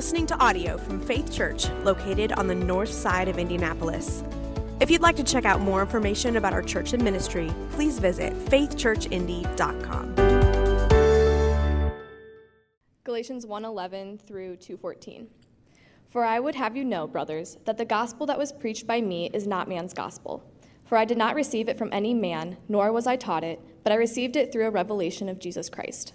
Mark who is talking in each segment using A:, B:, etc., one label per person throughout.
A: listening to audio from Faith Church, located on the north side of Indianapolis. If you'd like to check out more information about our church and ministry, please visit faithchurchindy.com.
B: Galatians 1:11 through 2:14. For I would have you know, brothers, that the gospel that was preached by me is not man's gospel. For I did not receive it from any man, nor was I taught it, but I received it through a revelation of Jesus Christ.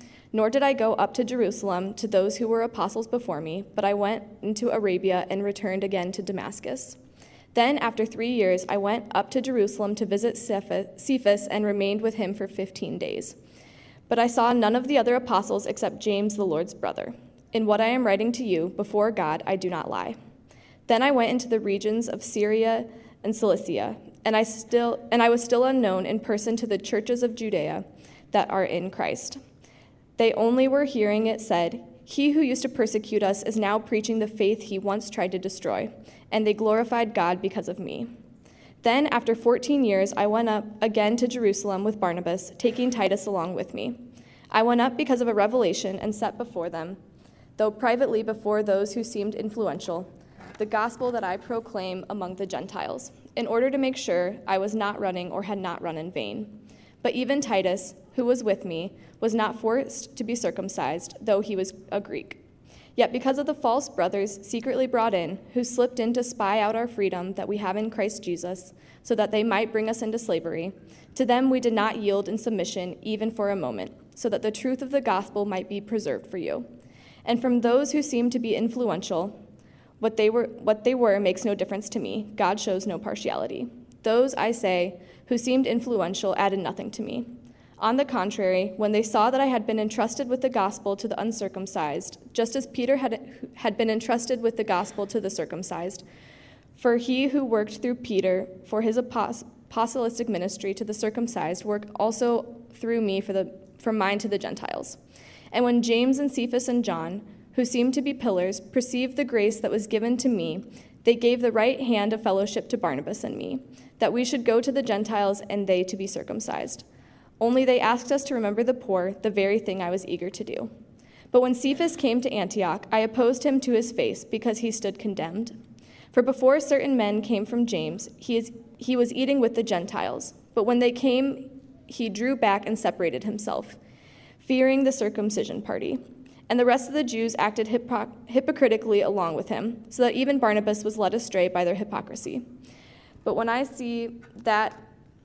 B: Nor did I go up to Jerusalem to those who were apostles before me, but I went into Arabia and returned again to Damascus. Then, after three years, I went up to Jerusalem to visit Cephas and remained with him for fifteen days. But I saw none of the other apostles except James, the Lord's brother. In what I am writing to you, before God, I do not lie. Then I went into the regions of Syria and Cilicia, and I, still, and I was still unknown in person to the churches of Judea that are in Christ. They only were hearing it said, He who used to persecute us is now preaching the faith he once tried to destroy, and they glorified God because of me. Then, after 14 years, I went up again to Jerusalem with Barnabas, taking Titus along with me. I went up because of a revelation and set before them, though privately before those who seemed influential, the gospel that I proclaim among the Gentiles, in order to make sure I was not running or had not run in vain. But even Titus, who was with me, was not forced to be circumcised, though he was a Greek. Yet because of the false brothers secretly brought in, who slipped in to spy out our freedom that we have in Christ Jesus, so that they might bring us into slavery, to them we did not yield in submission even for a moment, so that the truth of the gospel might be preserved for you. And from those who seemed to be influential, what they were, what they were makes no difference to me. God shows no partiality. Those, I say, who seemed influential added nothing to me. On the contrary, when they saw that I had been entrusted with the gospel to the uncircumcised, just as Peter had, had been entrusted with the gospel to the circumcised, for he who worked through Peter for his apostolic ministry to the circumcised worked also through me for, the, for mine to the Gentiles. And when James and Cephas and John, who seemed to be pillars, perceived the grace that was given to me, they gave the right hand of fellowship to Barnabas and me that we should go to the Gentiles and they to be circumcised. Only they asked us to remember the poor, the very thing I was eager to do. But when Cephas came to Antioch, I opposed him to his face because he stood condemned. For before certain men came from James, he, is, he was eating with the Gentiles. But when they came, he drew back and separated himself, fearing the circumcision party. And the rest of the Jews acted hypocr- hypocritically along with him, so that even Barnabas was led astray by their hypocrisy. But when I see that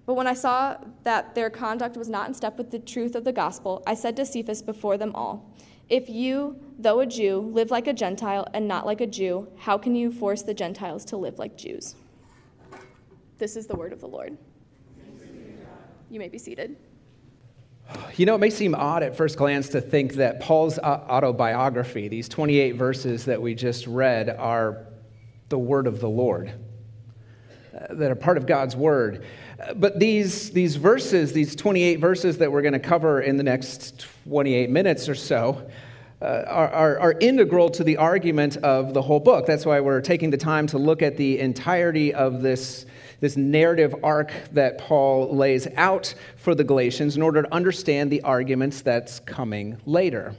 B: but when I saw that their conduct was not in step with the truth of the gospel, I said to Cephas before them all, If you, though a Jew, live like a Gentile and not like a Jew, how can you force the Gentiles to live like Jews? This is the word of the Lord. You may be seated.
C: You know, it may seem odd at first glance to think that Paul's autobiography, these 28 verses that we just read, are the word of the Lord uh, that are part of God's word. But these, these verses, these 28 verses that we're going to cover in the next 28 minutes or so, uh, are, are, are, integral to the argument of the whole book. That's why we're taking the time to look at the entirety of this, this narrative arc that Paul lays out for the Galatians in order to understand the arguments that's coming later.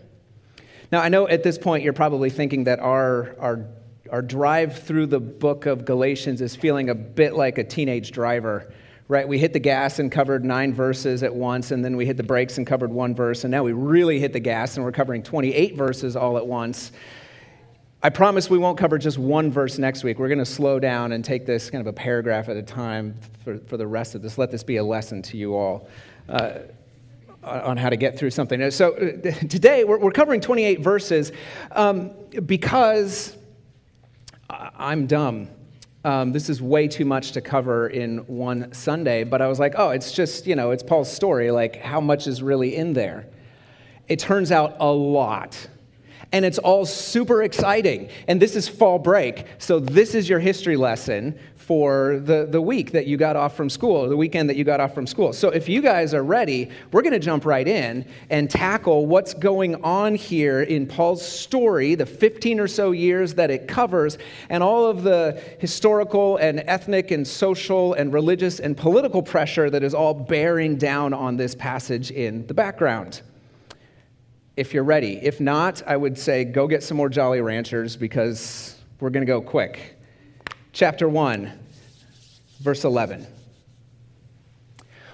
C: Now, I know at this point you're probably thinking that our, our our drive through the book of Galatians is feeling a bit like a teenage driver, right? We hit the gas and covered nine verses at once, and then we hit the brakes and covered one verse, and now we really hit the gas and we're covering 28 verses all at once. I promise we won't cover just one verse next week. We're going to slow down and take this kind of a paragraph at a time for, for the rest of this. Let this be a lesson to you all. Uh, on how to get through something. So, uh, today we're, we're covering 28 verses um, because I'm dumb. Um, this is way too much to cover in one Sunday, but I was like, oh, it's just, you know, it's Paul's story. Like, how much is really in there? It turns out a lot. and it's all super exciting. And this is fall break, so this is your history lesson for the, the week that you got off from school, the weekend that you got off from school. So if you guys are ready, we're going to jump right in and tackle what's going on here in Paul's story, the 15 or so years that it covers, and all of the historical and ethnic and social and religious and political pressure that is all bearing down on this passage in the background if you're ready. If not, I would say go get some more Jolly Ranchers because we're going to go quick chapter 1, verse 11.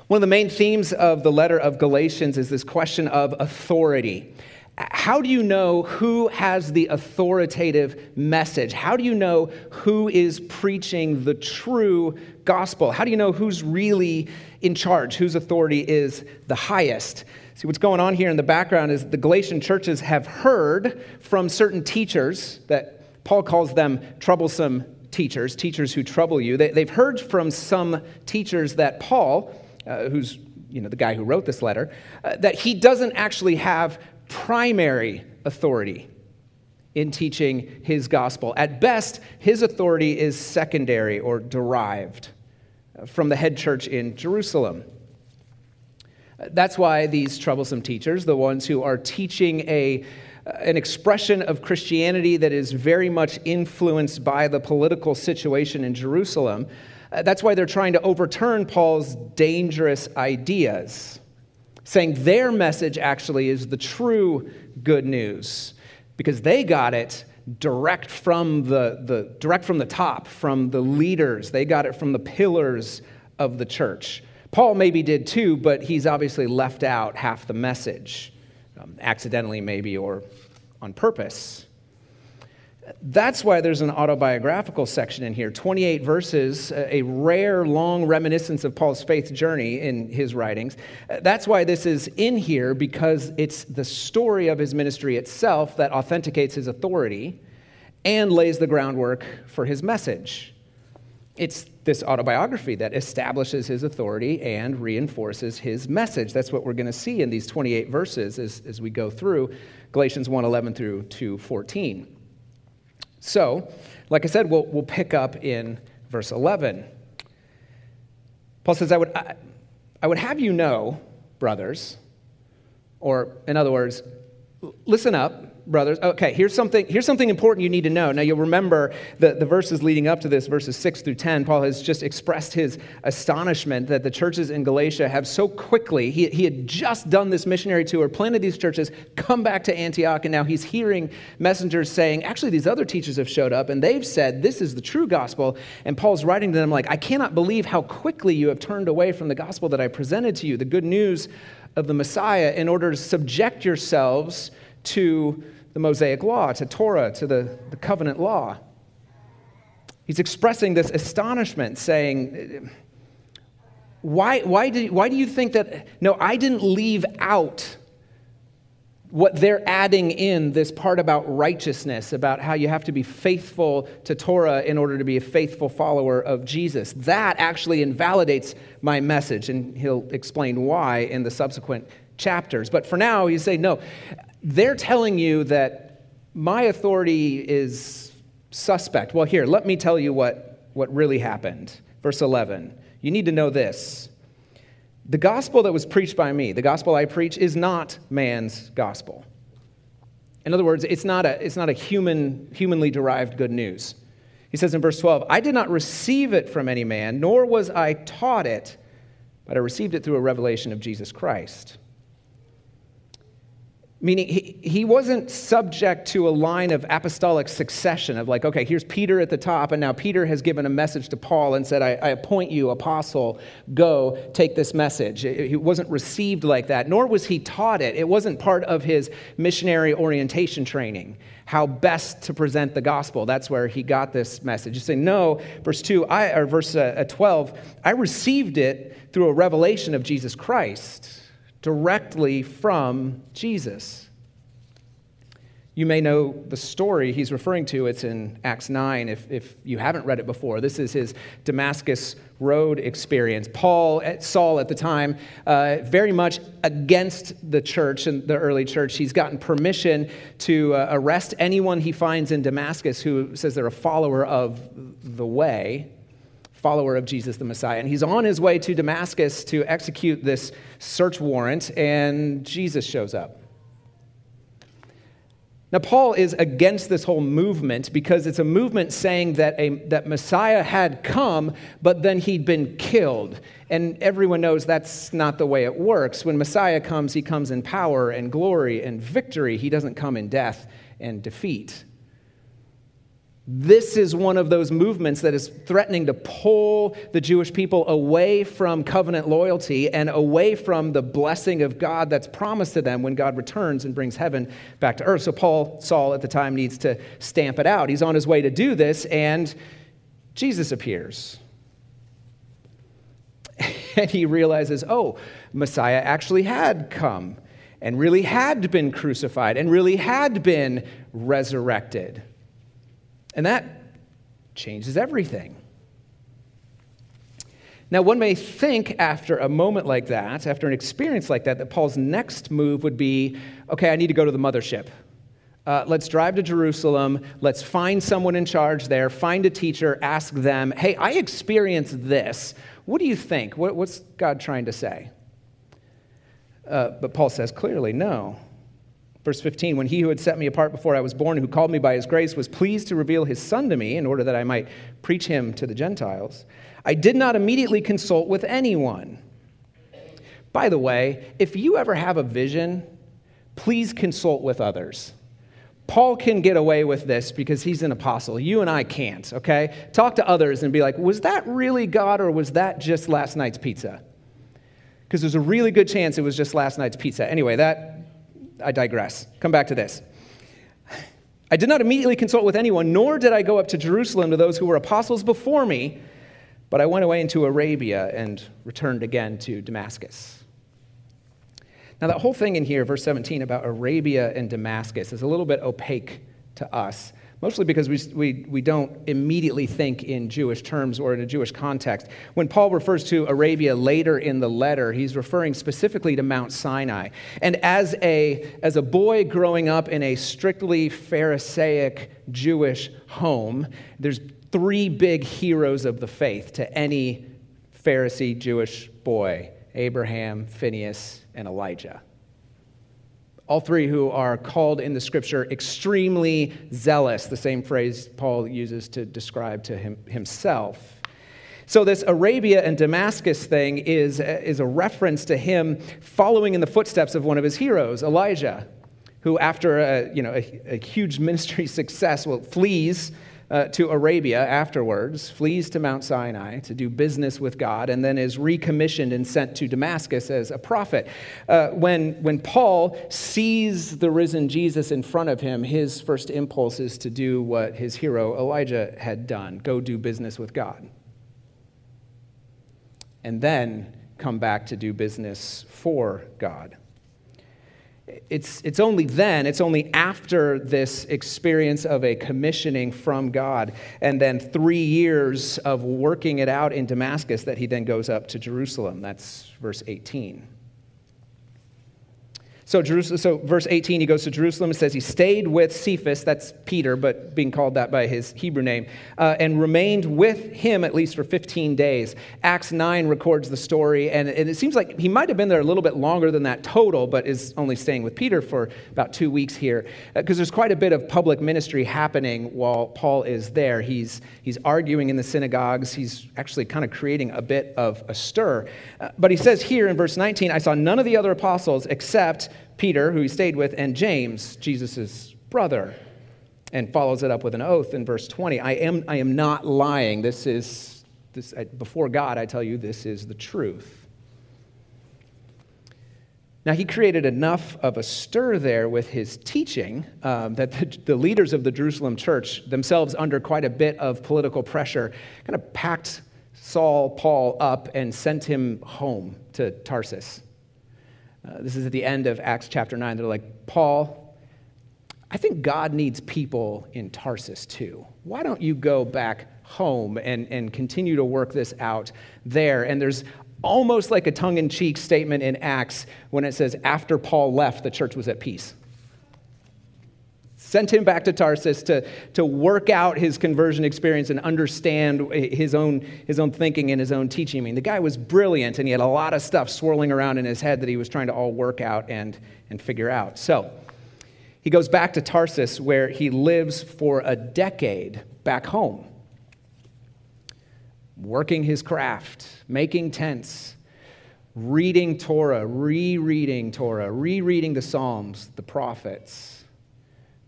C: One of the main themes of the letter of Galatians is this question of authority. How do you know who has the authoritative message? How do you know who is preaching the true gospel? How do you know who's really in charge, whose authority is the highest? See, what's going on here in the background is the Galatian churches have heard from certain teachers that Paul calls them troublesome teachers, teachers who trouble you. They, have heard from some teachers that Paul, uh, who's you know, the guy who wrote this letter, uh, that he doesn't actually have primary authority in teaching his gospel. At best, his authority is secondary or derived uh, from the head church in Jerusalem. Uh, that's why these troublesome teachers, the ones who are teaching a an expression of Christianity that is very much influenced by the political situation in Jerusalem. Uh, that's why they're trying to overturn Paul's dangerous ideas, saying their message actually is the true good news because they got it direct from the, the, direct from the top, from the leaders. They got it from the pillars of the church. Paul maybe did too, but he's obviously left out half the message um, accidentally, maybe, or on purpose. That's why there's an autobiographical section in here 28 verses, a rare, long reminiscence of Paul's faith journey in his writings. That's why this is in here, because it's the story of his ministry itself that authenticates his authority and lays the groundwork for his message. It's this autobiography that establishes his authority and reinforces his message. That's what we're going to see in these 28 verses as, as we go through Galatians 1:11 through 2:14. So, like I said, we'll, we'll pick up in verse 11. Paul says, I would, I, I would have you know, brothers, or in other words, listen up, brothers. Okay, here's something, here's something important you need to know. Now, you'll remember the, the verses leading up to this, verses 6 through 10. Paul has just expressed his astonishment that the churches in Galatia have so quickly, he, he had just done this missionary tour, planted these churches, come back to Antioch, and now he's hearing messengers saying, actually, these other teachers have showed up, and they've said, this is the true gospel. And Paul's writing to them, like, I cannot believe how quickly you have turned away from the gospel that I presented to you, the good news of the Messiah, in order to subject yourselves to the Mosaic law, to Torah, to the, the covenant law. He's expressing this astonishment, saying, why, why, did, why do you think that? No, I didn't leave out what they're adding in this part about righteousness, about how you have to be faithful to Torah in order to be a faithful follower of Jesus. That actually invalidates my message, and he'll explain why in the subsequent chapters. But for now, you say, no, they're telling you that my authority is suspect. Well, here, let me tell you what, what really happened. Verse 11. You need to know this. The gospel that was preached by me, the gospel I preach, is not man's gospel. In other words, it's not a, it's not a human, humanly derived good news. He says in verse 12, I did not receive it from any man, nor was I taught it, but I received it through a revelation of Jesus Christ. Meaning, he, he wasn't subject to a line of apostolic succession of like, okay, here's Peter at the top, and now Peter has given a message to Paul and said, I, I appoint you, apostle, go take this message. It wasn't received like that, nor was he taught it. It wasn't part of his missionary orientation training, how best to present the gospel. That's where he got this message. You say, no, verse 2, I, or verse uh, 12, I received it through a revelation of Jesus Christ directly from Jesus. You may know the story he's referring to. It's in Acts 9 if, if you haven't read it before. This is his Damascus Road experience. Paul, Saul at the time, uh, very much against the church and the early church. He's gotten permission to uh, arrest anyone he finds in Damascus who says they're a follower of the way, follower of Jesus the Messiah. And he's on his way to Damascus to execute this search warrant, and Jesus shows up. Now, Paul is against this whole movement because it's a movement saying that, a, that Messiah had come, but then he'd been killed. And everyone knows that's not the way it works. When Messiah comes, he comes in power and glory and victory. He doesn't come in death and defeat. This is one of those movements that is threatening to pull the Jewish people away from covenant loyalty and away from the blessing of God that's promised to them when God returns and brings heaven back to earth. So, Paul, Saul at the time, needs to stamp it out. He's on his way to do this, and Jesus appears. And he realizes, oh, Messiah actually had come and really had been crucified and really had been resurrected. And that changes everything. Now, one may think after a moment like that, after an experience like that, that Paul's next move would be okay, I need to go to the mothership. Uh, let's drive to Jerusalem. Let's find someone in charge there, find a teacher, ask them, hey, I experienced this. What do you think? What, what's God trying to say? Uh, but Paul says clearly, no. Verse 15, when he who had set me apart before I was born, who called me by his grace, was pleased to reveal his son to me in order that I might preach him to the Gentiles, I did not immediately consult with anyone. By the way, if you ever have a vision, please consult with others. Paul can get away with this because he's an apostle. You and I can't, okay? Talk to others and be like, was that really God or was that just last night's pizza? Because there's a really good chance it was just last night's pizza. Anyway, that I digress. Come back to this. I did not immediately consult with anyone, nor did I go up to Jerusalem to those who were apostles before me, but I went away into Arabia and returned again to Damascus. Now, that whole thing in here, verse 17, about Arabia and Damascus, is a little bit opaque to us mostly because we, we, we don't immediately think in Jewish terms or in a Jewish context. When Paul refers to Arabia later in the letter, he's referring specifically to Mount Sinai. And as a, as a boy growing up in a strictly Pharisaic Jewish home, there's three big heroes of the faith to any Pharisee Jewish boy Abraham, Phineas, and Elijah all three who are called in the scripture extremely zealous, the same phrase Paul uses to describe to him, himself. So, this Arabia and Damascus thing is, is a reference to him following in the footsteps of one of his heroes, Elijah, who, after a, you know, a, a huge ministry success, well, flees uh, to Arabia afterwards, flees to Mount Sinai to do business with God, and then is recommissioned and sent to Damascus as a prophet. Uh, when, when Paul sees the risen Jesus in front of him, his first impulse is to do what his hero Elijah had done go do business with God. And then come back to do business for God it's, it's only then, it's only after this experience of a commissioning from God and then three years of working it out in Damascus that he then goes up to Jerusalem. That's verse 18. So, Jerusalem, so verse 18, he goes to Jerusalem and says he stayed with Cephas, that's Peter, but being called that by his Hebrew name, uh, and remained with him at least for 15 days. Acts 9 records the story, and, and it seems like he might have been there a little bit longer than that total, but is only staying with Peter for about two weeks here, because uh, there's quite a bit of public ministry happening while Paul is there. He's, he's arguing in the synagogues, he's actually kind of creating a bit of a stir. Uh, but he says here in verse 19, I saw none of the other apostles except Peter, who he stayed with, and James, Jesus' brother, and follows it up with an oath in verse 20. I am, I am not lying. This is, this, before God, I tell you, this is the truth. Now, he created enough of a stir there with his teaching um, that the, the, leaders of the Jerusalem church, themselves under quite a bit of political pressure, kind of packed Saul, Paul up and sent him home to Tarsus. Uh, this is at the end of Acts chapter 9. They're like, Paul, I think God needs people in Tarsus too. Why don't you go back home and, and continue to work this out there? And there's almost like a tongue in cheek statement in Acts when it says, after Paul left, the church was at peace sent him back to Tarsus to, to work out his conversion experience and understand his own, his own thinking and his own teaching. I mean, the guy was brilliant and he had a lot of stuff swirling around in his head that he was trying to all work out and, and figure out. So he goes back to Tarsus where he lives for a decade back home, working his craft, making tents. Reading Torah, rereading Torah, rereading the Psalms, the prophets,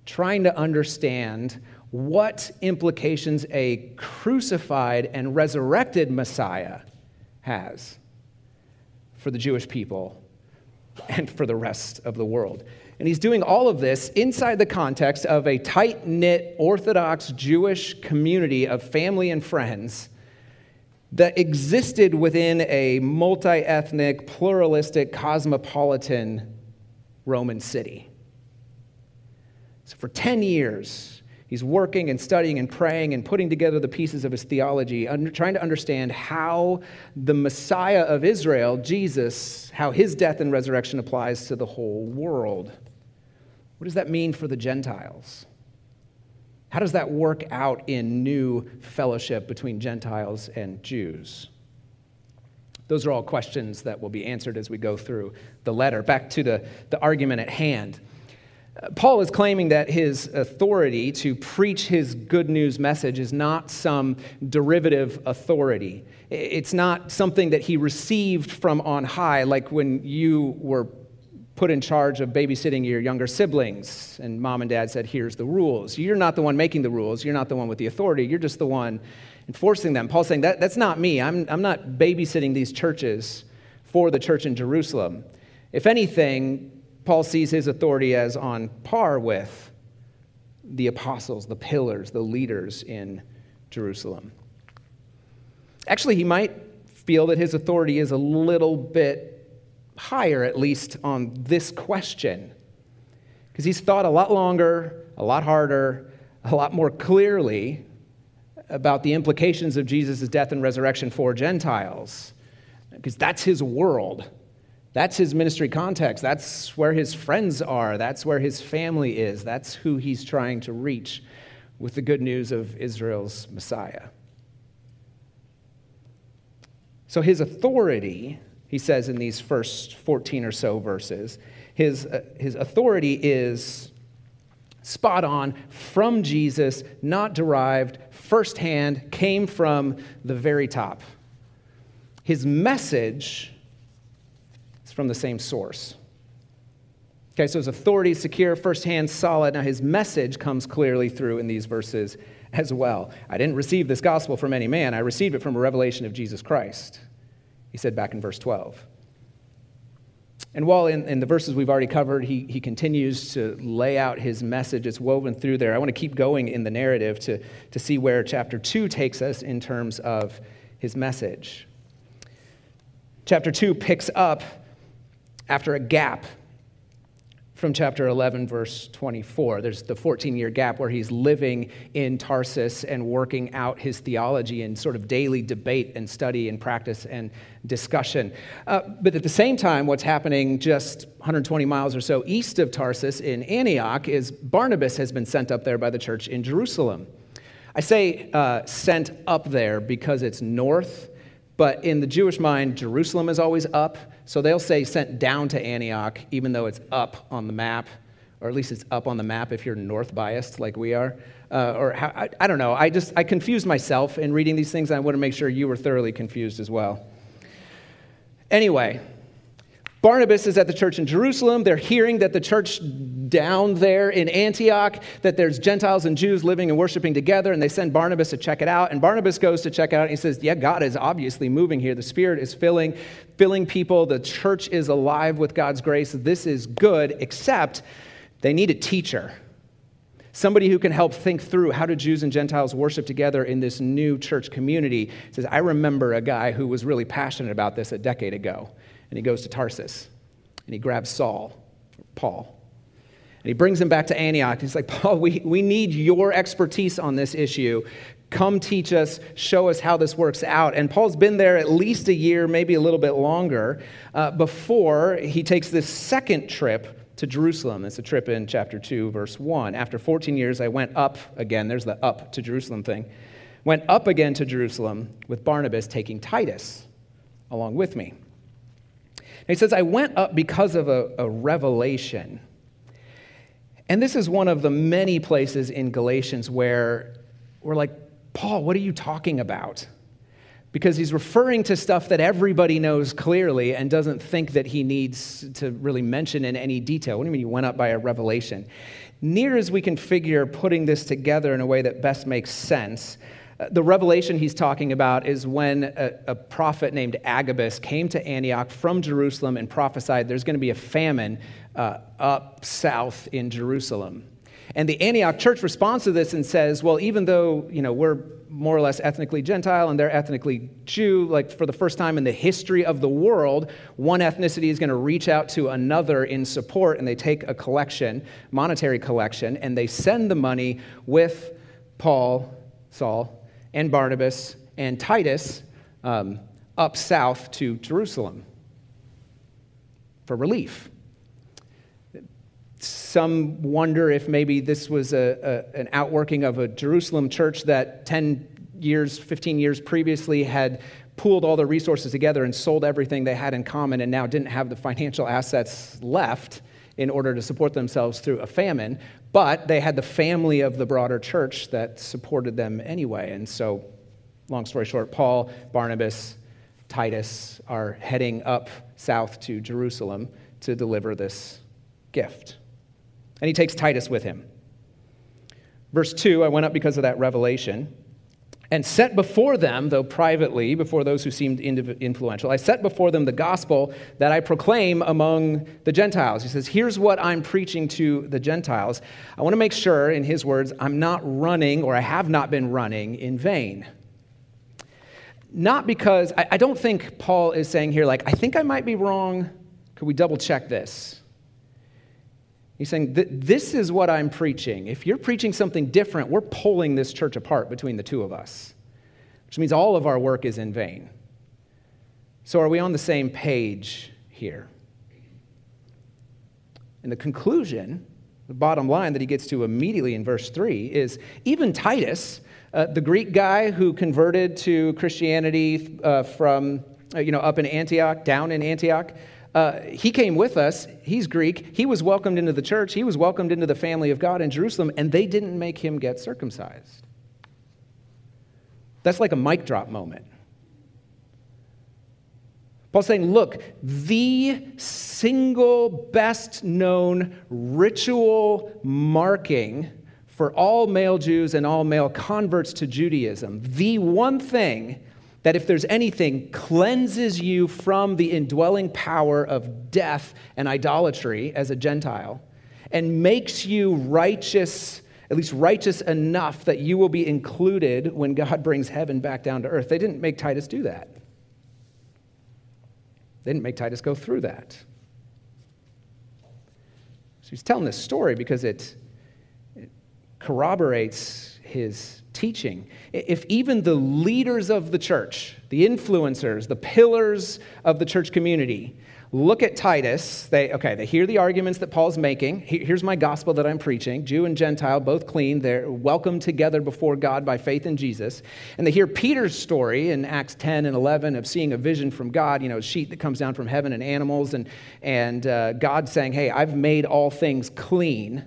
C: trying to understand what implications a crucified and resurrected Messiah has for the Jewish people and for the rest of the world. And he's doing all of this inside the context of a tight knit Orthodox Jewish community of family and friends that existed within a multi ethnic, pluralistic, cosmopolitan Roman city. So for 10 years, he's working and studying and praying and putting together the pieces of his theology, trying to understand how the Messiah of Israel, Jesus, how his death and resurrection applies to the whole world. What does that mean for the Gentiles? How does that work out in new fellowship between Gentiles and Jews? Those are all questions that will be answered as we go through the letter. Back to the, the argument at hand. Paul is claiming that his authority to preach his good news message is not some derivative authority. It's not something that he received from on high, like when you were put in charge of babysitting your younger siblings and mom and dad said, Here's the rules. You're not the one making the rules, you're not the one with the authority, you're just the one enforcing them. Paul's saying, that, That's not me. I'm, I'm not babysitting these churches for the church in Jerusalem. If anything, Paul sees his authority as on par with the apostles, the pillars, the leaders in Jerusalem. Actually, he might feel that his authority is a little bit higher, at least on this question, because he's thought a lot longer, a lot harder, a lot more clearly about the implications of Jesus' death and resurrection for Gentiles, because that's his world. That's his ministry context. That's where his friends are. That's where his family is. That's who he's trying to reach with the good news of Israel's Messiah. So, his authority, he says in these first 14 or so verses, his, uh, his authority is spot on from Jesus, not derived, firsthand, came from the very top. His message from the same source. Okay, so his authority is secure, firsthand, solid. Now his message comes clearly through in these verses as well. I didn't receive this gospel from any man, I received it from a revelation of Jesus Christ. He said back in verse 12. And while in, in the verses we've already covered, he, he continues to lay out his message, it's woven through there. I want to keep going in the narrative to, to see where chapter 2 takes us in terms of his message. Chapter 2 picks up after a gap from chapter 11, verse 24. There's the 14 year gap where he's living in Tarsus and working out his theology in sort of daily debate and study and practice and discussion. Uh, but at the same time, what's happening just 120 miles or so east of Tarsus in Antioch is Barnabas has been sent up there by the church in Jerusalem. I say uh, sent up there because it's north but in the Jewish mind, Jerusalem is always up, so they'll say sent down to Antioch, even though it's up on the map, or at least it's up on the map if you're north biased like we are. Uh, or how, I, I don't know. I just I confused myself in reading these things. I want to make sure you were thoroughly confused as well. Anyway, Barnabas is at the church in Jerusalem. They're hearing that the church down there in Antioch, that there's Gentiles and Jews living and worshiping together, and they send Barnabas to check it out. And Barnabas goes to check it out, and he says, Yeah, God is obviously moving here. The Spirit is filling, filling people. The church is alive with God's grace. This is good, except they need a teacher. Somebody who can help think through how do Jews and Gentiles worship together in this new church community. Says, I remember a guy who was really passionate about this a decade ago and he goes to Tarsus and he grabs Saul, Paul. And he brings him back to Antioch. He's like, Paul, we, we need your expertise on this issue. Come teach us, show us how this works out. And Paul's been there at least a year, maybe a little bit longer, uh, before he takes this second trip to Jerusalem. It's a trip in chapter 2, verse 1. After 14 years, I went up again. There's the up to Jerusalem thing. Went up again to Jerusalem with Barnabas, taking Titus along with me. And he says, I went up because of a, a revelation. And this is one of the many places in Galatians where we're like, Paul, what are you talking about? Because he's referring to stuff that everybody knows clearly and doesn't think that he needs to really mention in any detail. What do you mean you went up by a revelation? Near as we can figure putting this together in a way that best makes sense, the revelation he's talking about is when a, a, prophet named Agabus came to Antioch from Jerusalem and prophesied there's going to be a famine uh, up south in Jerusalem. And the Antioch church responds to this and says, well, even though, you know, we're more or less ethnically Gentile and they're ethnically Jew, like for the first time in the history of the world, one ethnicity is going to reach out to another in support and they take a collection, monetary collection, and they send the money with Paul, Saul, and Barnabas and Titus um, up south to Jerusalem for relief. Some wonder if maybe this was a, a, an outworking of a Jerusalem church that 10 years, 15 years previously had pooled all their resources together and sold everything they had in common and now didn't have the financial assets left in order to support themselves through a famine. But they had the family of the broader church that supported them anyway. And so, long story short, Paul, Barnabas, Titus are heading up south to Jerusalem to deliver this gift. And he takes Titus with him. Verse 2 I went up because of that revelation and set before them, though privately, before those who seemed influential, I set before them the gospel that I proclaim among the Gentiles. He says, Here's what I'm preaching to the Gentiles. I want to make sure, in his words, I'm not running or I have not been running in vain. Not because, I, don't think Paul is saying here, like, I think I might be wrong. Could we double check this? He's saying, This is what I'm preaching. If you're preaching something different, we're pulling this church apart between the two of us, which means all of our work is in vain. So, are we on the same page here? And the conclusion, the bottom line that he gets to immediately in verse 3 is even Titus, uh, the Greek guy who converted to Christianity uh, from, uh, you know, up in Antioch, down in Antioch, uh, he came with us. He's Greek. He was welcomed into the church. He was welcomed into the family of God in Jerusalem, and they didn't make him get circumcised. That's like a mic drop moment. Paul's saying, look, the single best known ritual marking for all male Jews and all male converts to Judaism, the one thing that if there's anything, cleanses you from the indwelling power of death and idolatry as a Gentile, and makes you righteous, at least righteous enough that you will be included when God brings heaven back down to earth. They didn't make Titus do that. They didn't make Titus go through that. So he's telling this story because it, it corroborates his teaching. If even the leaders of the church, the influencers, the pillars of the church community, look at Titus, they okay, they hear the arguments that Paul's making. Here's my gospel that I'm preaching. Jew and Gentile, both clean, they're welcomed together before God by faith in Jesus. And they hear Peter's story in Acts 10 and 11 of seeing a vision from God, you know, a sheet that comes down from heaven and animals, and, and uh, God saying, Hey, I've made all things clean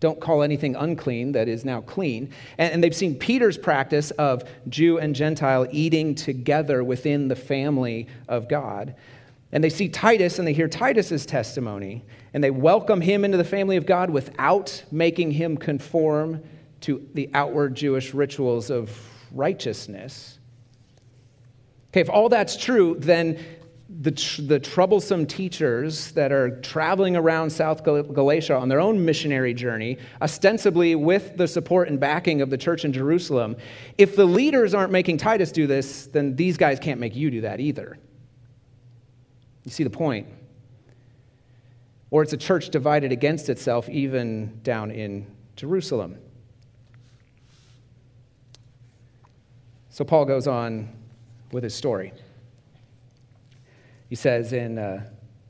C: don't call anything unclean that is now clean. And, and, they've seen Peter's practice of Jew and Gentile eating together within the family of God. And they see Titus and they hear Titus's testimony, and they welcome him into the family of God without making him conform to the outward Jewish rituals of righteousness. Okay, if all that's true, then the, tr- the troublesome teachers that are traveling around South Gal- Galatia on their own missionary journey, ostensibly with the support and backing of the church in Jerusalem, if the leaders aren't making Titus do this, then these guys can't make you do that either. You see the point? or it's a church divided against itself, even down in Jerusalem. So Paul goes on with his story. He says in, uh,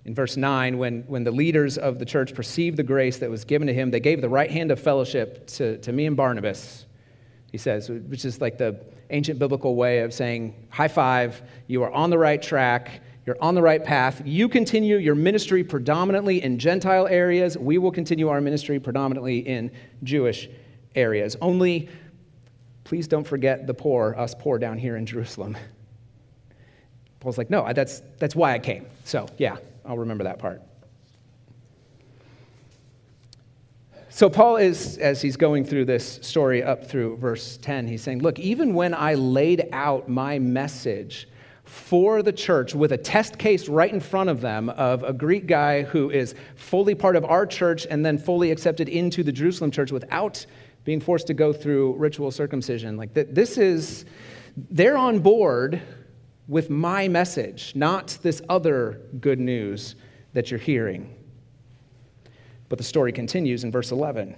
C: in verse 9 when, when the leaders of the church perceived the grace that was given to him, they gave the right hand of fellowship to, to me and Barnabas, he says, which is like the ancient biblical way of saying, high five, you are on the right track. You're on the right path. You continue your ministry predominantly in Gentile areas. We will continue our ministry predominantly in Jewish areas. Only, please don't forget the poor, us poor down here in Jerusalem. Paul's like, no, that's, that's why I came. So, yeah, I'll remember that part. So, Paul is, as he's going through this story up through verse 10, he's saying, Look, even when I laid out my message for the church with a test case right in front of them of a Greek guy who is fully part of our church and then fully accepted into the Jerusalem church without being forced to go through ritual circumcision, like that, this is, they're on board with my message, not this other good news that you're hearing. But the story continues in verse 11.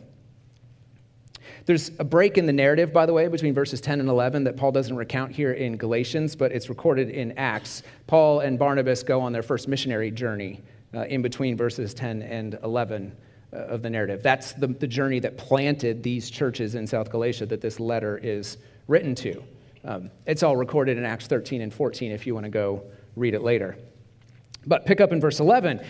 C: There's a break in the narrative, by the way, between verses 10 and 11 that Paul doesn't recount here in Galatians, but it's recorded in Acts. Paul and Barnabas go on their first missionary journey uh, in between verses 10 and 11 uh, of the narrative. That's the, the journey that planted these churches in South Galatia that this letter is written to. Um, it's all recorded in Acts 13 and 14 if you want to go read it later. But pick up in verse 11.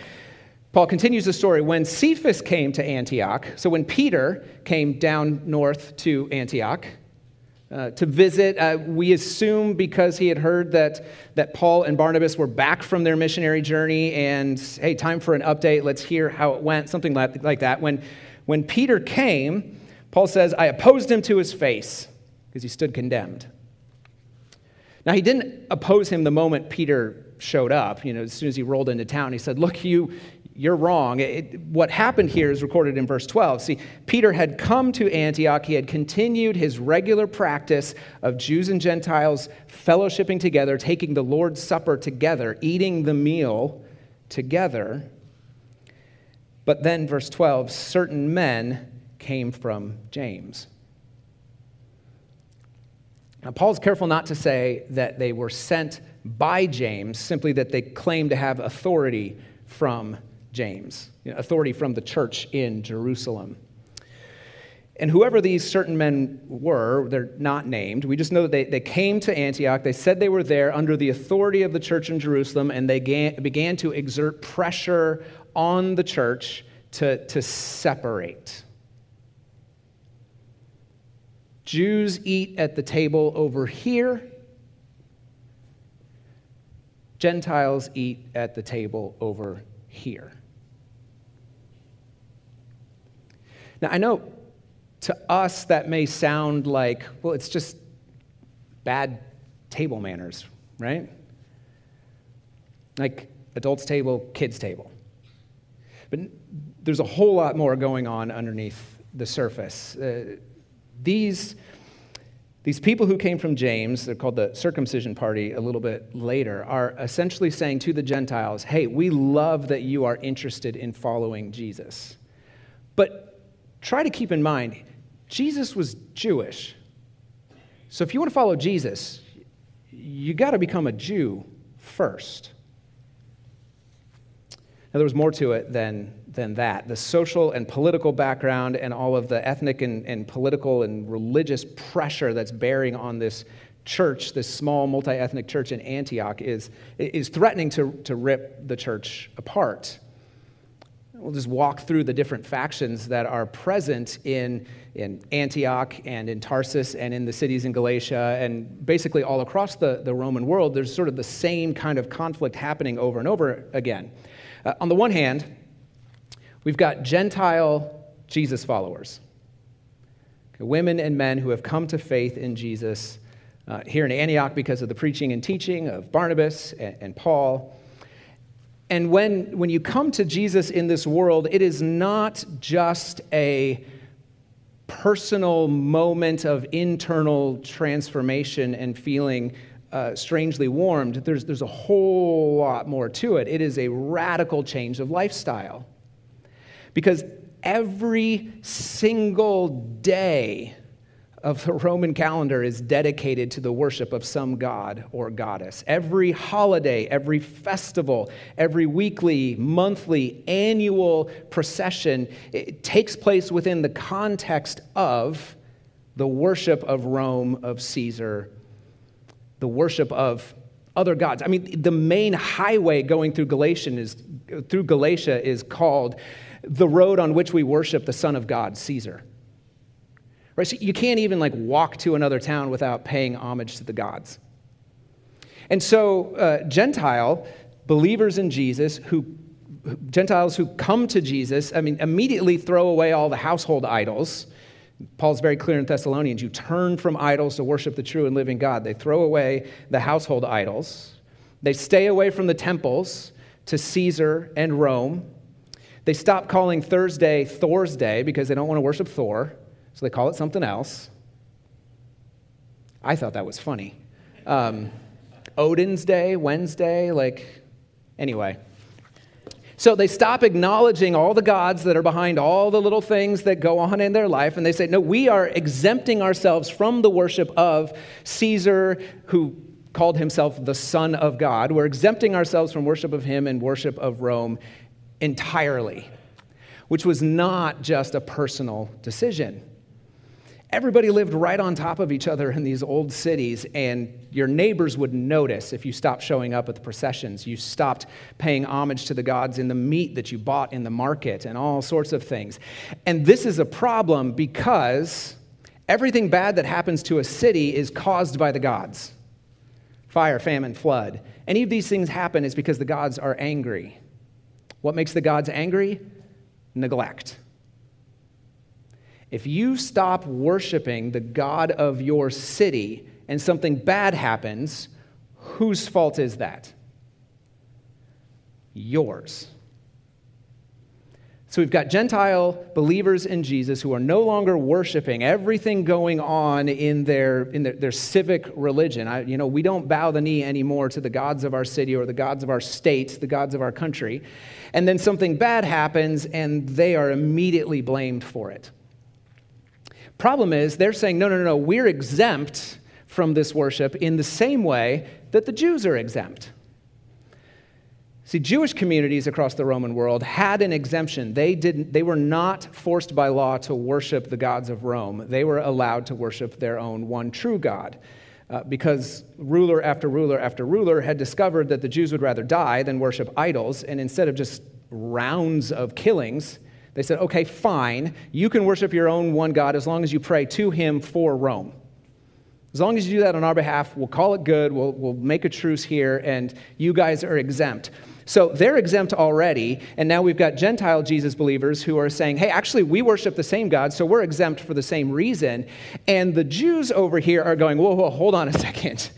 C: Paul continues the story. When Cephas came to Antioch, so when Peter came down north to Antioch uh, to visit, uh, we assume because he had heard that, that Paul and Barnabas were back from their missionary journey and, hey, time for an update, let's hear how it went, something like, like that. When, when Peter came, Paul says, I opposed him to his face because he stood condemned. Now, he didn't oppose him the moment Peter showed up. You know, as soon as he rolled into town, he said, Look, you, you're wrong. It, what happened here is recorded in verse 12. See, Peter had come to Antioch. He had continued his regular practice of Jews and Gentiles fellowshipping together, taking the Lord's Supper together, eating the meal together. But then, verse 12, certain men came from James. Now, Paul's careful not to say that they were sent by James, simply that they claim to have authority from James, you know, authority from the church in Jerusalem. And whoever these certain men were, they're not named. We just know that they, they came to Antioch. They said they were there under the authority of the church in Jerusalem, and they began, began to exert pressure on the church to, to separate. Jews eat at the table over here, Gentiles eat at the table over here. Now, I know to us that may sound like, well, it's just bad table manners, right? Like adults' table, kids' table. But there's a whole lot more going on underneath the surface. Uh, these, these people who came from James, they're called the circumcision party a little bit later, are essentially saying to the Gentiles, hey, we love that you are interested in following Jesus. But try to keep in mind, Jesus was Jewish. So if you want to follow Jesus, you got to become a Jew first. Now, there was more to it than, than that. The social and political background and all of the ethnic and, and political and religious pressure that's bearing on this church, this small multi ethnic church in Antioch, is, is threatening to, to rip the church apart. We'll just walk through the different factions that are present in, in Antioch and in Tarsus and in the cities in Galatia and basically all across the, the Roman world. There's sort of the same kind of conflict happening over and over again. Uh, on the one hand, we've got Gentile Jesus followers, okay, women and men who have come to faith in Jesus uh, here in Antioch because of the preaching and teaching of Barnabas and, and Paul. And when, when you come to Jesus in this world, it is not just a personal moment of internal transformation and feeling uh, strangely warmed. There's, there's a whole lot more to it. It is a radical change of lifestyle. Because every single day of the Roman calendar is dedicated to the worship of some god or goddess. Every holiday, every festival, every weekly, monthly, annual procession takes place within the context of the worship of Rome, of Caesar, the worship of other gods. I mean, the main highway going through Galatia is, through Galatia is called the road on which we worship the Son of God, Caesar. Right? So you can't even like walk to another town without paying homage to the gods. And so, uh, Gentile believers in Jesus who Gentiles who come to Jesus, I mean, immediately throw away all the household idols. Paul's very clear in Thessalonians you turn from idols to worship the true and living God. They throw away the household idols. They stay away from the temples to Caesar and Rome. They stop calling Thursday Thor's Day because they don't want to worship Thor. So they call it something else. I thought that was funny. Um, Odin's Day, Wednesday, like, anyway. So they stop acknowledging all the gods that are behind all the little things that go on in their life, and they say, No, we are exempting ourselves from the worship of Caesar, who called himself the Son of God. We're exempting ourselves from worship of him and worship of Rome entirely, which was not just a personal decision. Everybody lived right on top of each other in these old cities, and your neighbors would notice if you stopped showing up at the processions. You stopped paying homage to the gods in the meat that you bought in the market, and all sorts of things. And this is a problem because everything bad that happens to a city is caused by the gods fire, famine, flood. Any of these things happen is because the gods are angry. What makes the gods angry? Neglect. If you stop worshiping the God of your city and something bad happens, whose fault is that? Yours. So we've got Gentile believers in Jesus who are no longer worshiping everything going on in their, in their, their civic religion. I, you know, we don't bow the knee anymore to the gods of our city or the gods of our state, the gods of our country. And then something bad happens and they are immediately blamed for it. Problem is, they're saying, no, no, no, no, we're exempt from this worship in the same way that the Jews are exempt. See, Jewish communities across the Roman world had an exemption. They, didn't, they were not forced by law to worship the gods of Rome. They were allowed to worship their own one true God. Uh, because ruler after ruler after ruler had discovered that the Jews would rather die than worship idols, and instead of just rounds of killings, they said, okay, fine, you can worship your own one God as long as you pray to him for Rome. As long as you do that on our behalf, we'll call it good, we'll, we'll make a truce here, and you guys are exempt. So they're exempt already, and now we've got Gentile Jesus believers who are saying, hey, actually, we worship the same God, so we're exempt for the same reason. And the Jews over here are going, whoa, whoa, hold on a second.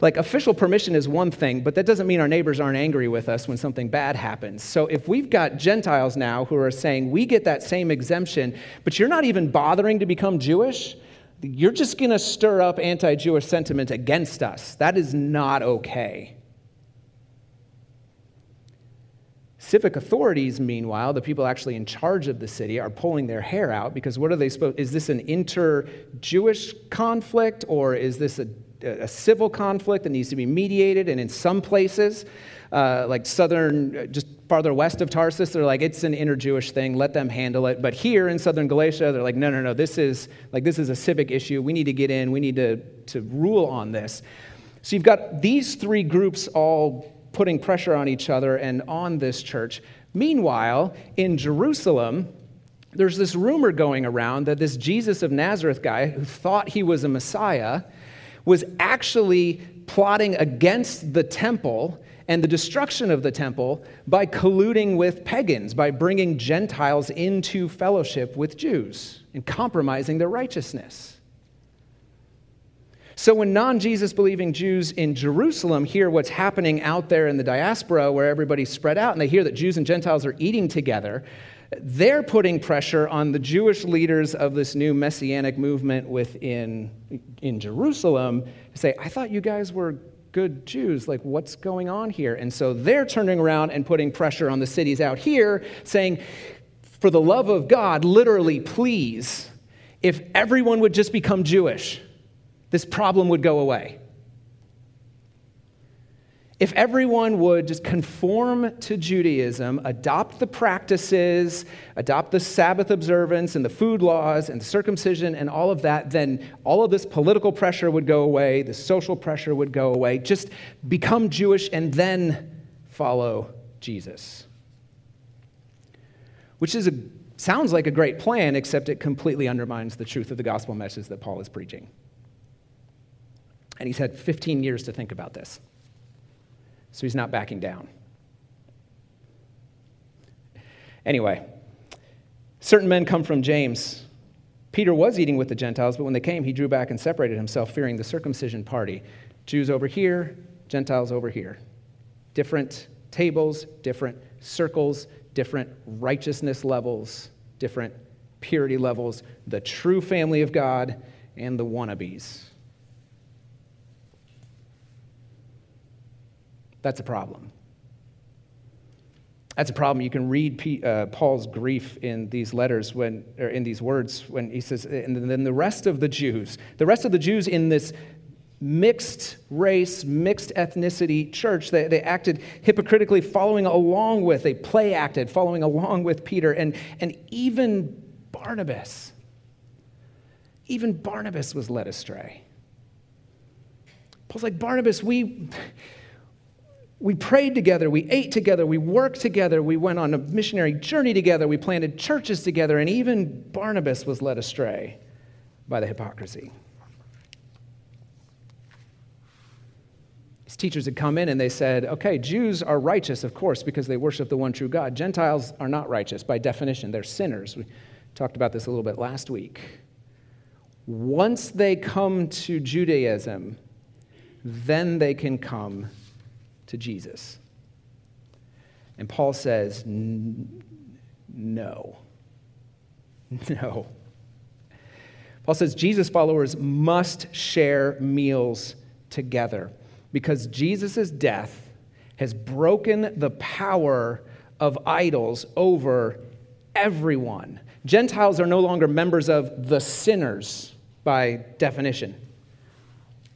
C: Like, official permission is one thing, but that doesn't mean our neighbors aren't angry with us when something bad happens. So, if we've got Gentiles now who are saying, we get that same exemption, but you're not even bothering to become Jewish, you're just going to stir up anti Jewish sentiment against us. That is not okay. Civic authorities, meanwhile, the people actually in charge of the city, are pulling their hair out because what are they supposed? Is this an inter-Jewish conflict or is this a a civil conflict that needs to be mediated. And in some places, uh, like southern, just farther west of Tarsus, they're like, it's an inter Jewish thing, let them handle it. But here in southern Galatia, they're like, no, no, no, this is like this is a civic issue. We need to get in, we need to, to rule on this. So you've got these three groups all putting pressure on each other and on this church. Meanwhile, in Jerusalem, there's this rumor going around that this Jesus of Nazareth guy who thought he was a Messiah was actually plotting against the temple and the destruction of the temple by colluding with pagans, by bringing Gentiles into fellowship with Jews and compromising their righteousness. So, when non Jesus believing Jews in Jerusalem hear what's happening out there in the diaspora where everybody's spread out and they hear that Jews and Gentiles are eating together, they're putting pressure on the Jewish leaders of this new messianic movement within in Jerusalem to say, I thought you guys were good Jews. Like, what's going on here? And so they're turning around and putting pressure on the cities out here, saying, for the love of God, literally, please, if everyone would just become Jewish, this problem would go away. If everyone would just conform to Judaism, adopt the practices, adopt the Sabbath observance and the food laws and the circumcision and all of that, then all of this political pressure would go away, the social pressure would go away. Just become Jewish and then follow Jesus. Which is a, sounds like a great plan, except it completely undermines the truth of the gospel message that Paul is preaching. And he's had 15 years to think about this. So he's not backing down. Anyway, certain men come from James. Peter was eating with the Gentiles, but when they came, he drew back and separated himself, fearing the circumcision party. Jews over here, Gentiles over here. Different tables, different circles, different righteousness levels, different purity levels, the true family of God and the wannabes. That's a problem. That's a problem. You can read P, uh, Paul's grief in these letters when, or in these words when he says, and then the rest of the Jews, the rest of the Jews in this mixed race, mixed ethnicity church, they, they acted hypocritically, following along with, they play acted, following along with Peter, and, and even Barnabas. Even Barnabas was led astray. Paul's like, Barnabas, we we prayed together, we ate together, we worked together, we went on a missionary journey together, we planted churches together, and even Barnabas was led astray by the hypocrisy. His teachers had come in and they said, okay, Jews are righteous, of course, because they worship the one true God. Gentiles are not righteous by definition, they're sinners. We talked about this a little bit last week. Once they come to Judaism, then they can come to Jesus. And Paul says, no. No. Paul says Jesus followers must share meals together because Jesus' death has broken the power of idols over everyone. Gentiles are no longer members of the sinners by definition.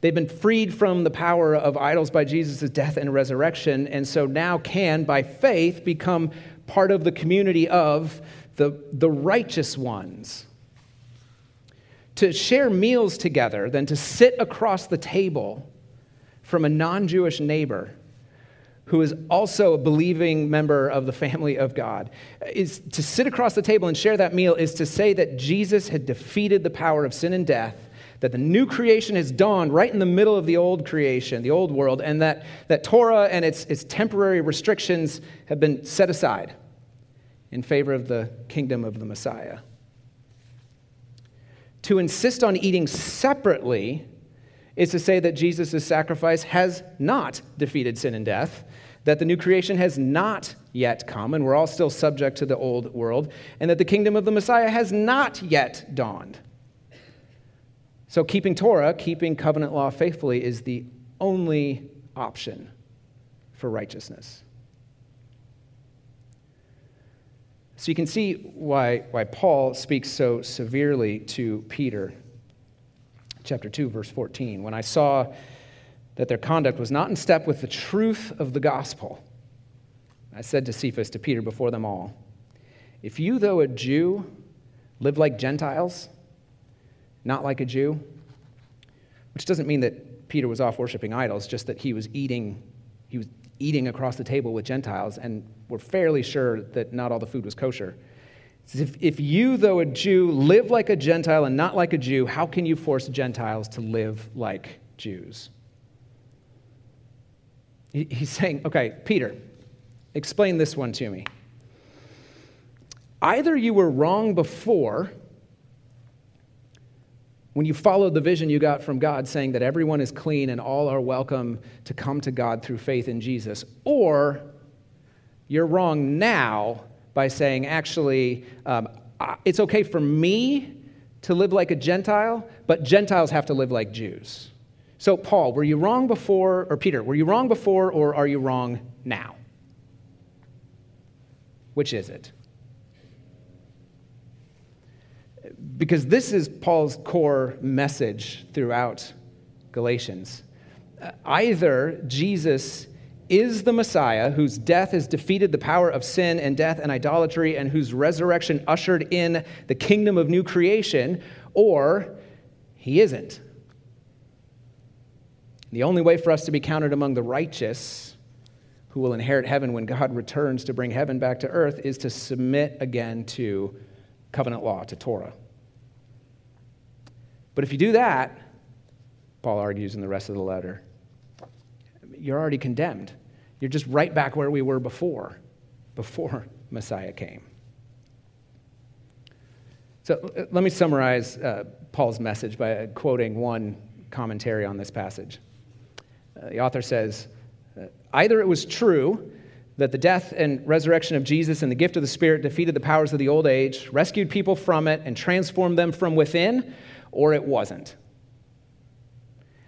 C: They've been freed from the power of idols by Jesus' death and resurrection, and so now can, by faith, become part of the community of the, the righteous ones. To share meals together, than to sit across the table from a non Jewish neighbor who is also a believing member of the family of God. Is to sit across the table and share that meal is to say that Jesus had defeated the power of sin and death that the new creation has dawned right in the middle of the old creation, the old world, and that, that Torah and its, its temporary restrictions have been set aside in favor of the kingdom of the Messiah. To insist on eating separately is to say that Jesus' sacrifice has not defeated sin and death, that the new creation has not yet come, and we're all still subject to the old world, and that the kingdom of the Messiah has not yet dawned. So, keeping Torah, keeping covenant law faithfully, is the only option for righteousness. So, you can see why, why Paul speaks so severely to Peter. Chapter 2, verse 14. When I saw that their conduct was not in step with the truth of the gospel, I said to Cephas, to Peter, before them all, If you, though a Jew, live like Gentiles, not like a Jew, which doesn't mean that Peter was off worshiping idols, just that he was eating, he was eating across the table with Gentiles, and we're fairly sure that not all the food was kosher. If, if you, though a Jew, live like a Gentile and not like a Jew, how can you force Gentiles to live like Jews? He's saying, okay, Peter, explain this one to me. Either you were wrong before when you followed the vision you got from God saying that everyone is clean and all are welcome to come to God through faith in Jesus, or you're wrong now by saying, actually, um, it's okay for me to live like a Gentile, but Gentiles have to live like Jews. So, Paul, were you wrong before, or Peter, were you wrong before, or are you wrong now? Which is it? Because this is Paul's core message throughout Galatians. Uh, either Jesus is the Messiah, whose death has defeated the power of sin and death and idolatry, and whose resurrection ushered in the kingdom of new creation, or he isn't. The only way for us to be counted among the righteous who will inherit heaven when God returns to bring heaven back to earth is to submit again to covenant law, to Torah. But if you do that, Paul argues in the rest of the letter, you're already condemned. You're just right back where we were before, before Messiah came. So let me summarize uh, Paul's message by quoting one commentary on this passage. Uh, the author says uh, either it was true that the death and resurrection of Jesus and the gift of the Spirit defeated the powers of the old age, rescued people from it, and transformed them from within, or it wasn't.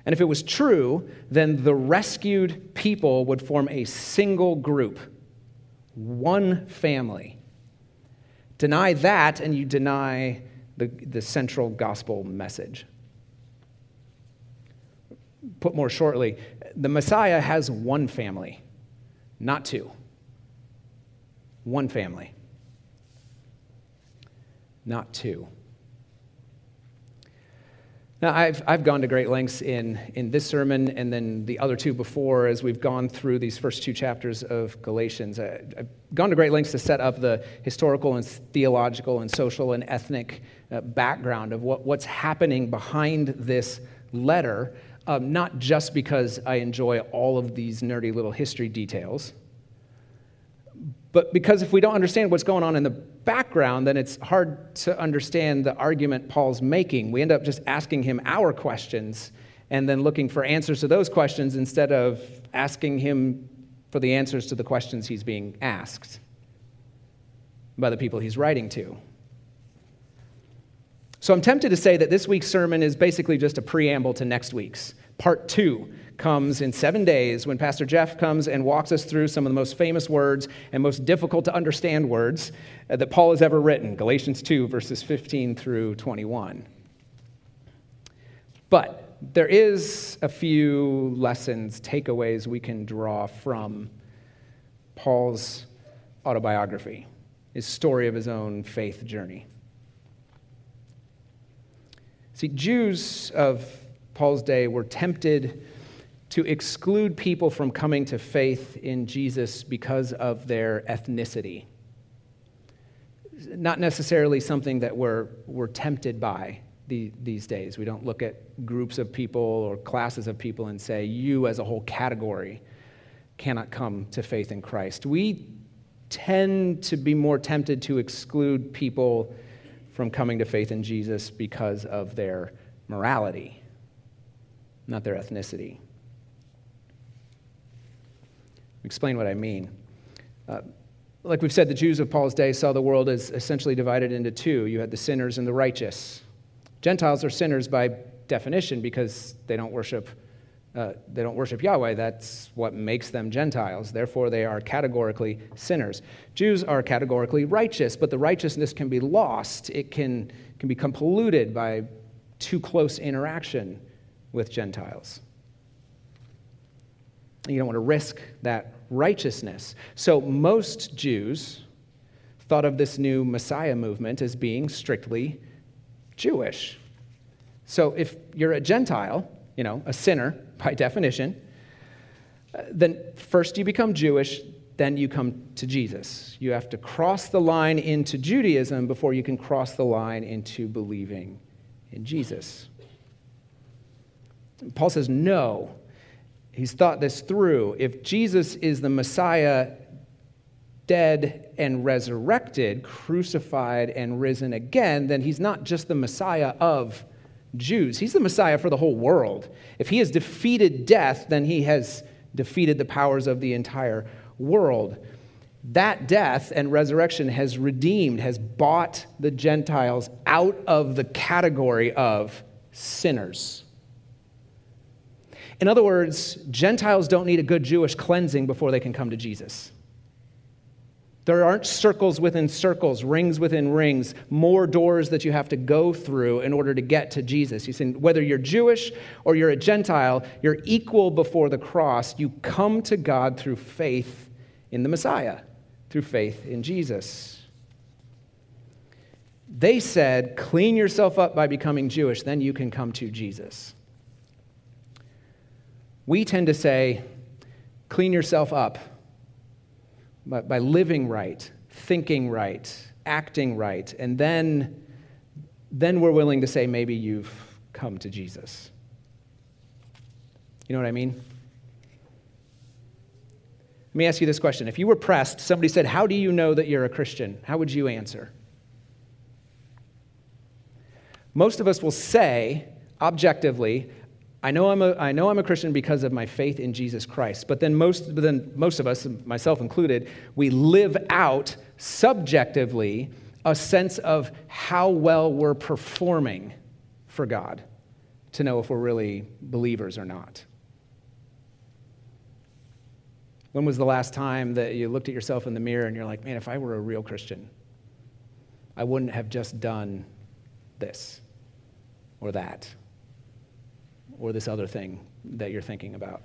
C: And if it was true, then the rescued people would form a single group, one family. Deny that, and you deny the, the central gospel message. Put more shortly, the Messiah has one family, not two. One family, not two. Now, I've, I've gone to great lengths in, in this sermon and then the other two before as we've gone through these first two chapters of Galatians. I, I've gone to great lengths to set up the historical and theological and social and ethnic uh, background of what, what's happening behind this letter, um, not just because I enjoy all of these nerdy little history details, but because if we don't understand what's going on in the background, then it's hard to understand the argument Paul's making. We end up just asking him our questions and then looking for answers to those questions instead of asking him for the answers to the questions he's being asked by the people he's writing to. So I'm tempted to say that this week's sermon is basically just a preamble to next week's, part two comes in seven days when Pastor Jeff comes and walks us through some of the most famous words and most difficult to understand words uh, that Paul has ever written Galatians 2, verses 15 through 21. But there is a few lessons, takeaways we can draw from Paul's autobiography, his story of his own faith journey. See, Jews of Paul's day were tempted to exclude people from coming to faith in Jesus because of their ethnicity. Not necessarily something that we're, we're tempted by the, these days. We don't look at groups of people or classes of people and say, you as a whole category cannot come to faith in Christ. We tend to be more tempted to exclude people from coming to faith in Jesus because of their morality, not their ethnicity. Explain what I mean. Uh, like we've said, the Jews of Paul's day saw the world as essentially divided into two. You had the sinners and the righteous. Gentiles are sinners by definition because they don't worship. Uh, they don't worship Yahweh. That's what makes them Gentiles. Therefore, they are categorically sinners. Jews are categorically righteous, but the righteousness can be lost. It can, can become polluted by too close interaction with Gentiles. You don't want to risk that righteousness. So most Jews thought of this new Messiah movement as being strictly Jewish. So if you're a Gentile, you know, a sinner by definition, uh, then first you become Jewish, then you come to Jesus. You have to cross the line into Judaism before you can cross the line into believing in Jesus. Paul says, no, he's thought this through. If Jesus is the Messiah, dead and resurrected, crucified and risen again, then he's not just the Messiah of Jews. He's the Messiah for the whole world. If he has defeated death, then he has defeated the powers of the entire world. That death and resurrection has redeemed, has bought the Gentiles out of the category of sinners In other words, Gentiles don't need a good Jewish cleansing before they can come to Jesus. There aren't circles within circles, rings within rings, more doors that you have to go through in order to get to Jesus. You see, whether you're Jewish or you're a Gentile, you're equal before the cross. You come to God through faith in the Messiah, through faith in Jesus. They said, clean yourself up by becoming Jewish, then you can come to Jesus. We tend to say, clean yourself up by, living right, thinking right, acting right, and then, then we're willing to say maybe you've come to Jesus. You know what I mean? Let me ask you this question. If you were pressed, somebody said, How do you know that you're a Christian? How would you answer? Most of us will say, objectively, I know I'm a, I know I'm a Christian because of my faith in Jesus Christ. But then most, but then most of us, myself included, we live out subjectively a sense of how well we're performing for God to know if we're really believers or not. When was the last time that you looked at yourself in the mirror and you're like, man, if I were a real Christian, I wouldn't have just done this or that? Or this other thing that you're thinking about.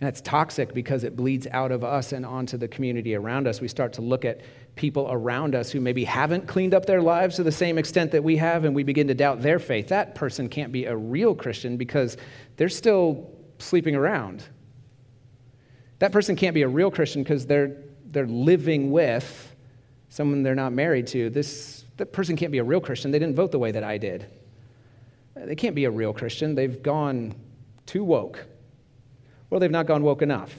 C: And that's toxic because it bleeds out of us and onto the community around us. We start to look at people around us who maybe haven't cleaned up their lives to the same extent that we have, and we begin to doubt their faith. That person can't be a real Christian because they're still sleeping around. That person can't be a real Christian because they're, they're living with someone they're not married to. This, that person can't be a real Christian. They didn't vote the way that I did. They can't be a real Christian. They've gone too woke, or they've not gone woke enough.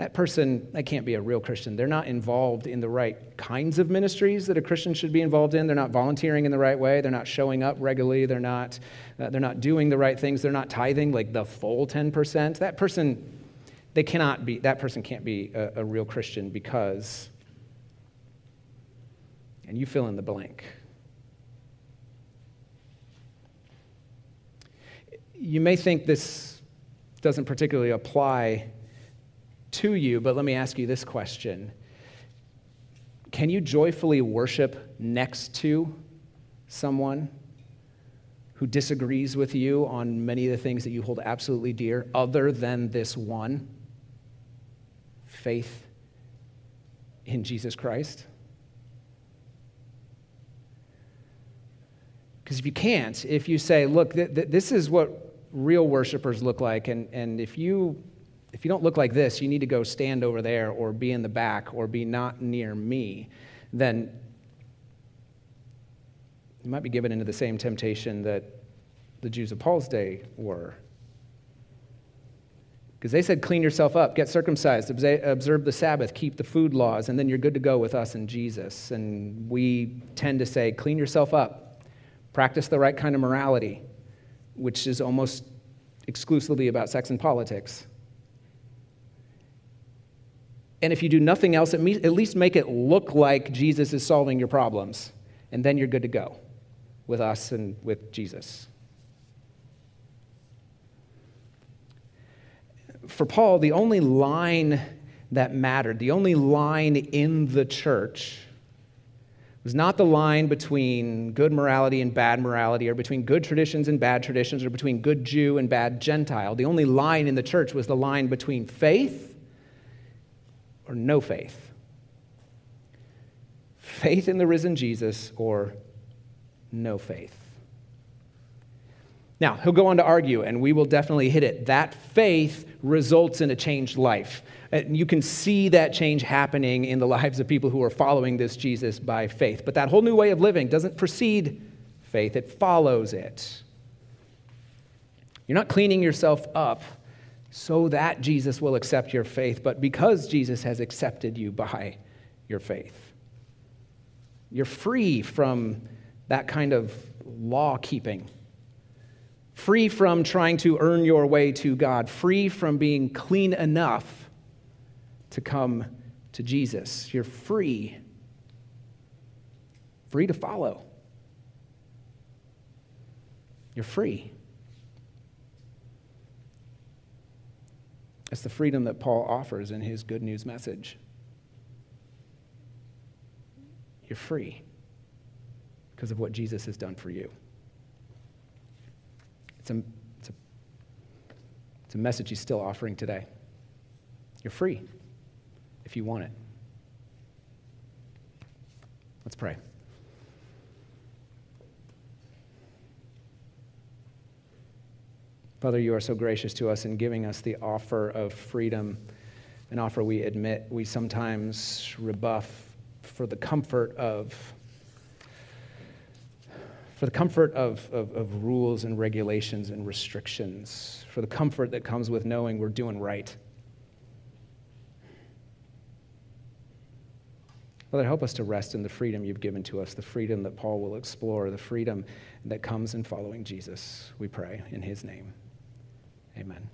C: That person, that can't be a real Christian. They're not involved in the right kinds of ministries that a Christian should be involved in. They're not volunteering in the right way. They're not showing up regularly. They're not, uh, they're not doing the right things. They're not tithing like the full 10%. That person, they cannot be, that person can't be a, a real Christian because, and you fill in the blank. You may think this doesn't particularly apply to you, but let me ask you this question Can you joyfully worship next to someone who disagrees with you on many of the things that you hold absolutely dear, other than this one faith in Jesus Christ? Because if you can't, if you say, look, th- th- this is what real worshipers look like. And, and if, you, if you don't look like this, you need to go stand over there or be in the back or be not near me, then you might be given into the same temptation that the Jews of Paul's day were. Because they said, clean yourself up, get circumcised, observe the Sabbath, keep the food laws, and then you're good to go with us and Jesus. And we tend to say, clean yourself up, practice the right kind of morality, which is almost exclusively about sex and politics. And if you do nothing else, at least make it look like Jesus is solving your problems, and then you're good to go with us and with Jesus. For Paul, the only line that mattered, the only line in the church, was not the line between good morality and bad morality, or between good traditions and bad traditions, or between good Jew and bad Gentile. The only line in the church was the line between faith or no faith. Faith in the risen Jesus or no faith. Now, he'll go on to argue, and we will definitely hit it. That faith results in a changed life. And you can see that change happening in the lives of people who are following this Jesus by faith. But that whole new way of living doesn't precede faith, it follows it. You're not cleaning yourself up so that Jesus will accept your faith, but because Jesus has accepted you by your faith. You're free from that kind of law keeping free from trying to earn your way to God, free from being clean enough to come to Jesus. You're free, free to follow. You're free. It's the freedom that Paul offers in his good news message. You're free because of what Jesus has done for you. It's a, it's a, it's a message he's still offering today. You're free if you want it. Let's pray. Father, you are so gracious to us in giving us the offer of freedom, an offer we admit we sometimes rebuff for the comfort of for the comfort of, of, of, rules and regulations and restrictions, for the comfort that comes with knowing we're doing right. Father, help us to rest in the freedom you've given to us, the freedom that Paul will explore, the freedom that comes in following Jesus. We pray in his name. Amen.